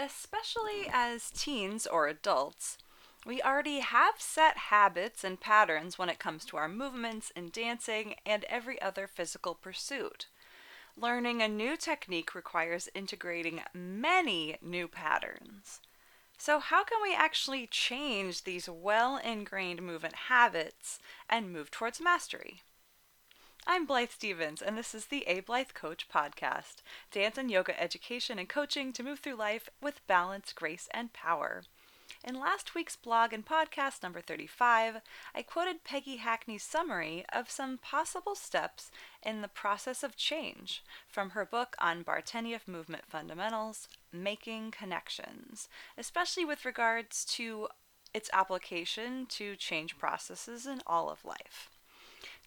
Especially as teens or adults, we already have set habits and patterns when it comes to our movements in dancing and every other physical pursuit. Learning a new technique requires integrating many new patterns. So, how can we actually change these well ingrained movement habits and move towards mastery? I'm Blythe Stevens, and this is the A Blythe Coach podcast dance and yoga education and coaching to move through life with balance, grace, and power. In last week's blog and podcast number 35, I quoted Peggy Hackney's summary of some possible steps in the process of change from her book on Bartenieff movement fundamentals, Making Connections, especially with regards to its application to change processes in all of life.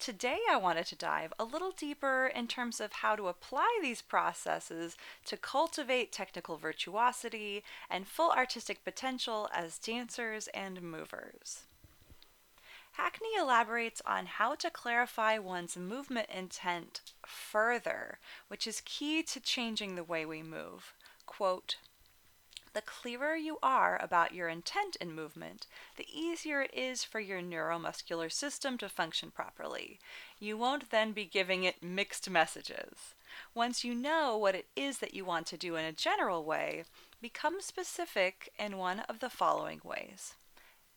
Today, I wanted to dive a little deeper in terms of how to apply these processes to cultivate technical virtuosity and full artistic potential as dancers and movers. Hackney elaborates on how to clarify one's movement intent further, which is key to changing the way we move. Quote, the clearer you are about your intent in movement, the easier it is for your neuromuscular system to function properly. You won't then be giving it mixed messages. Once you know what it is that you want to do in a general way, become specific in one of the following ways.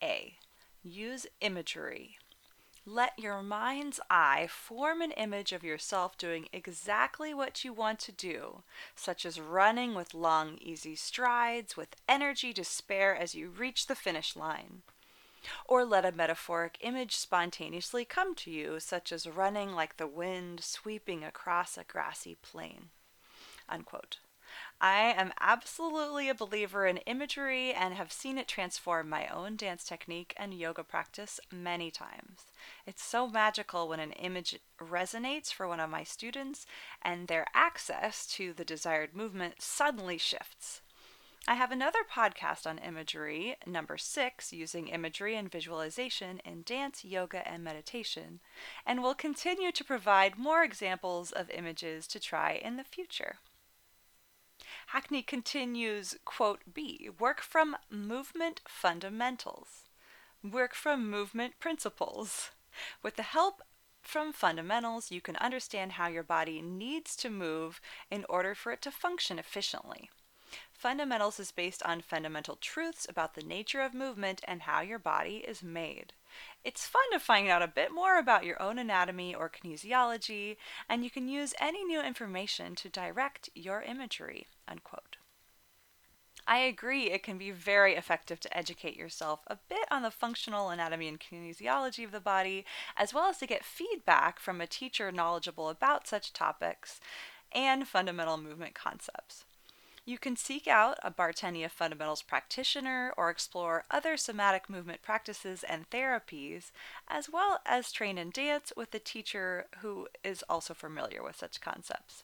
A. Use imagery. Let your mind's eye form an image of yourself doing exactly what you want to do, such as running with long, easy strides, with energy to spare as you reach the finish line. Or let a metaphoric image spontaneously come to you, such as running like the wind sweeping across a grassy plain. Unquote. I am absolutely a believer in imagery and have seen it transform my own dance technique and yoga practice many times. It's so magical when an image resonates for one of my students and their access to the desired movement suddenly shifts. I have another podcast on imagery, number six, using imagery and visualization in dance, yoga, and meditation, and will continue to provide more examples of images to try in the future. Hackney continues, quote, B, work from movement fundamentals. Work from movement principles. With the help from fundamentals, you can understand how your body needs to move in order for it to function efficiently. Fundamentals is based on fundamental truths about the nature of movement and how your body is made. It's fun to find out a bit more about your own anatomy or kinesiology, and you can use any new information to direct your imagery. Unquote. I agree it can be very effective to educate yourself a bit on the functional anatomy and kinesiology of the body, as well as to get feedback from a teacher knowledgeable about such topics and fundamental movement concepts. You can seek out a Bartenieff Fundamentals practitioner or explore other somatic movement practices and therapies, as well as train and dance with a teacher who is also familiar with such concepts.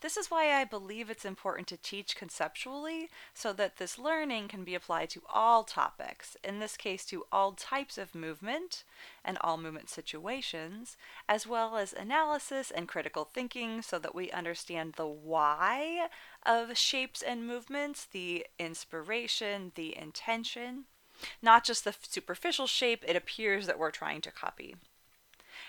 This is why I believe it's important to teach conceptually so that this learning can be applied to all topics, in this case, to all types of movement and all movement situations, as well as analysis and critical thinking so that we understand the why of shapes and movements, the inspiration, the intention, not just the superficial shape it appears that we're trying to copy.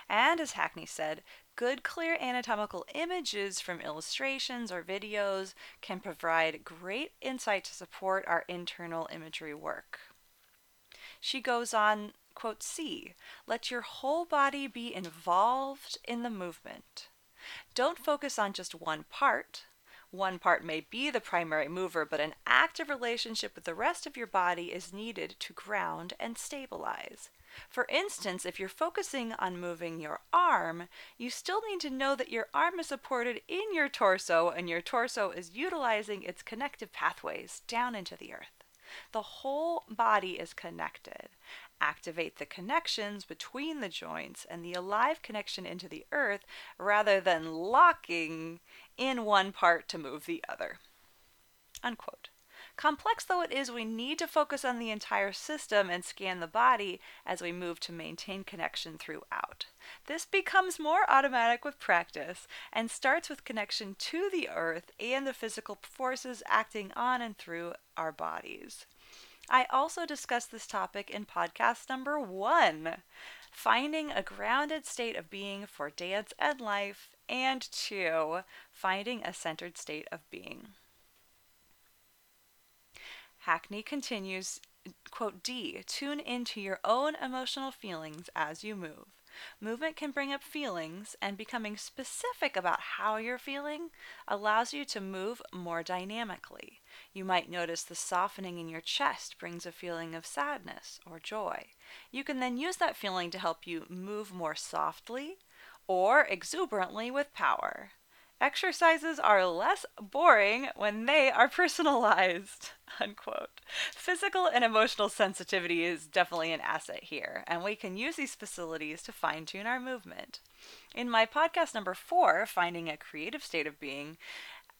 And as Hackney said, good, clear anatomical images from illustrations or videos can provide great insight to support our internal imagery work. She goes on, quote, C, let your whole body be involved in the movement. Don't focus on just one part, one part may be the primary mover, but an active relationship with the rest of your body is needed to ground and stabilize. For instance, if you're focusing on moving your arm, you still need to know that your arm is supported in your torso and your torso is utilizing its connective pathways down into the earth. The whole body is connected. Activate the connections between the joints and the alive connection into the earth rather than locking in one part to move the other. Unquote. Complex though it is, we need to focus on the entire system and scan the body as we move to maintain connection throughout. This becomes more automatic with practice and starts with connection to the earth and the physical forces acting on and through our bodies. I also discussed this topic in podcast number one finding a grounded state of being for dance and life, and two, finding a centered state of being. Hackney continues, quote, D, tune into your own emotional feelings as you move. Movement can bring up feelings, and becoming specific about how you're feeling allows you to move more dynamically. You might notice the softening in your chest brings a feeling of sadness or joy. You can then use that feeling to help you move more softly or exuberantly with power. Exercises are less boring when they are personalized. Unquote. Physical and emotional sensitivity is definitely an asset here, and we can use these facilities to fine tune our movement. In my podcast number four, Finding a Creative State of Being,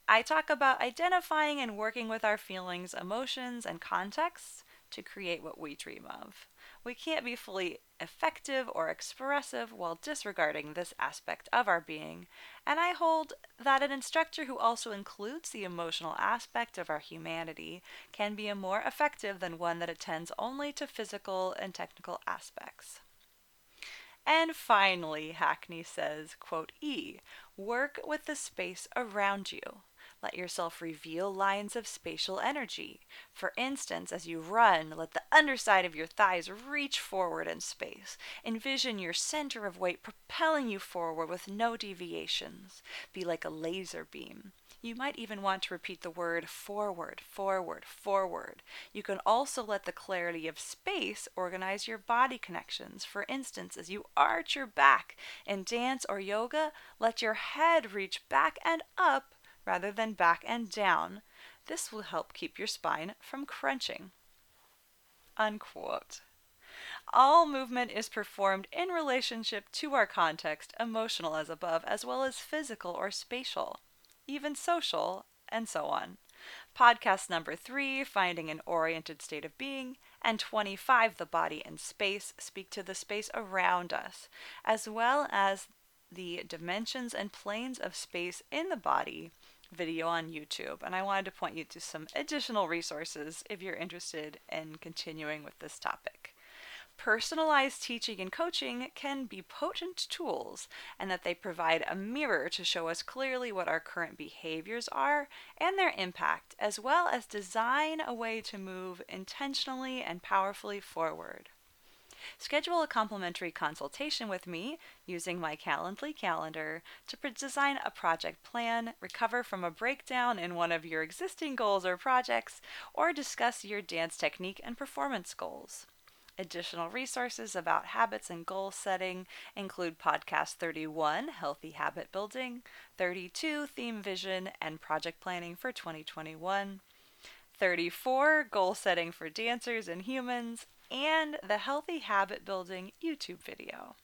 I talk about identifying and working with our feelings, emotions, and contexts to create what we dream of. We can't be fully effective or expressive while disregarding this aspect of our being, and I hold that an instructor who also includes the emotional aspect of our humanity can be a more effective than one that attends only to physical and technical aspects. And finally, Hackney says, quote, E, work with the space around you. Let yourself reveal lines of spatial energy. For instance, as you run, let the underside of your thighs reach forward in space. Envision your center of weight propelling you forward with no deviations. Be like a laser beam. You might even want to repeat the word forward, forward, forward. You can also let the clarity of space organize your body connections. For instance, as you arch your back in dance or yoga, let your head reach back and up rather than back and down. This will help keep your spine from crunching. Unquote. All movement is performed in relationship to our context, emotional as above, as well as physical or spatial, even social, and so on. Podcast number three, Finding an Oriented State of Being, and 25, The Body and Space, speak to the space around us, as well as the dimensions and planes of space in the body video on YouTube, and I wanted to point you to some additional resources if you're interested in continuing with this topic. Personalized teaching and coaching can be potent tools, and that they provide a mirror to show us clearly what our current behaviors are and their impact, as well as design a way to move intentionally and powerfully forward. Schedule a complimentary consultation with me using my Calendly calendar to design a project plan, recover from a breakdown in one of your existing goals or projects, or discuss your dance technique and performance goals. Additional resources about habits and goal setting include podcast 31, Healthy Habit Building, 32, Theme Vision and Project Planning for 2021, 34, Goal Setting for Dancers and Humans, and the Healthy Habit Building YouTube video.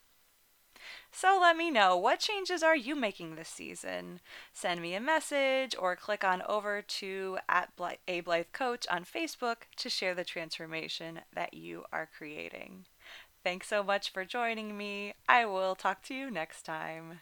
So let me know what changes are you making this season? Send me a message or click on over to at a Blythe Coach on Facebook to share the transformation that you are creating. Thanks so much for joining me. I will talk to you next time.